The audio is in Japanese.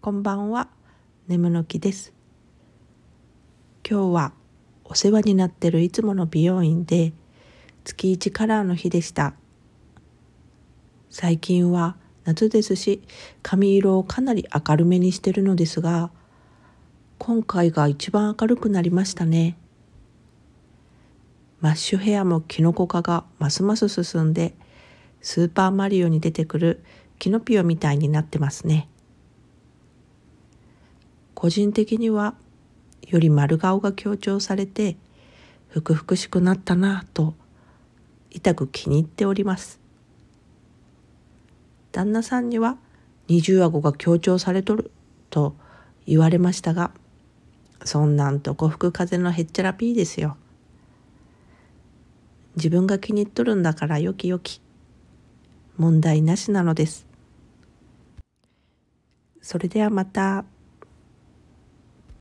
こんばんは。眠の木です。今日はお世話になってるいつもの美容院で月1カラーの日でした。最近は夏ですし髪色をかなり明るめにしてるのですが今回が一番明るくなりましたね。マッシュヘアもキノコ化がますます進んでスーパーマリオに出てくるキノピオみたいになってますね。個人的にはより丸顔が強調されてふくふくしくなったなぁと痛く気に入っております。旦那さんには二重顎が強調されとると言われましたがそんなんと呉服風のへっちゃらピーですよ。自分が気に入っとるんだからよきよき問題なしなのです。それではまた。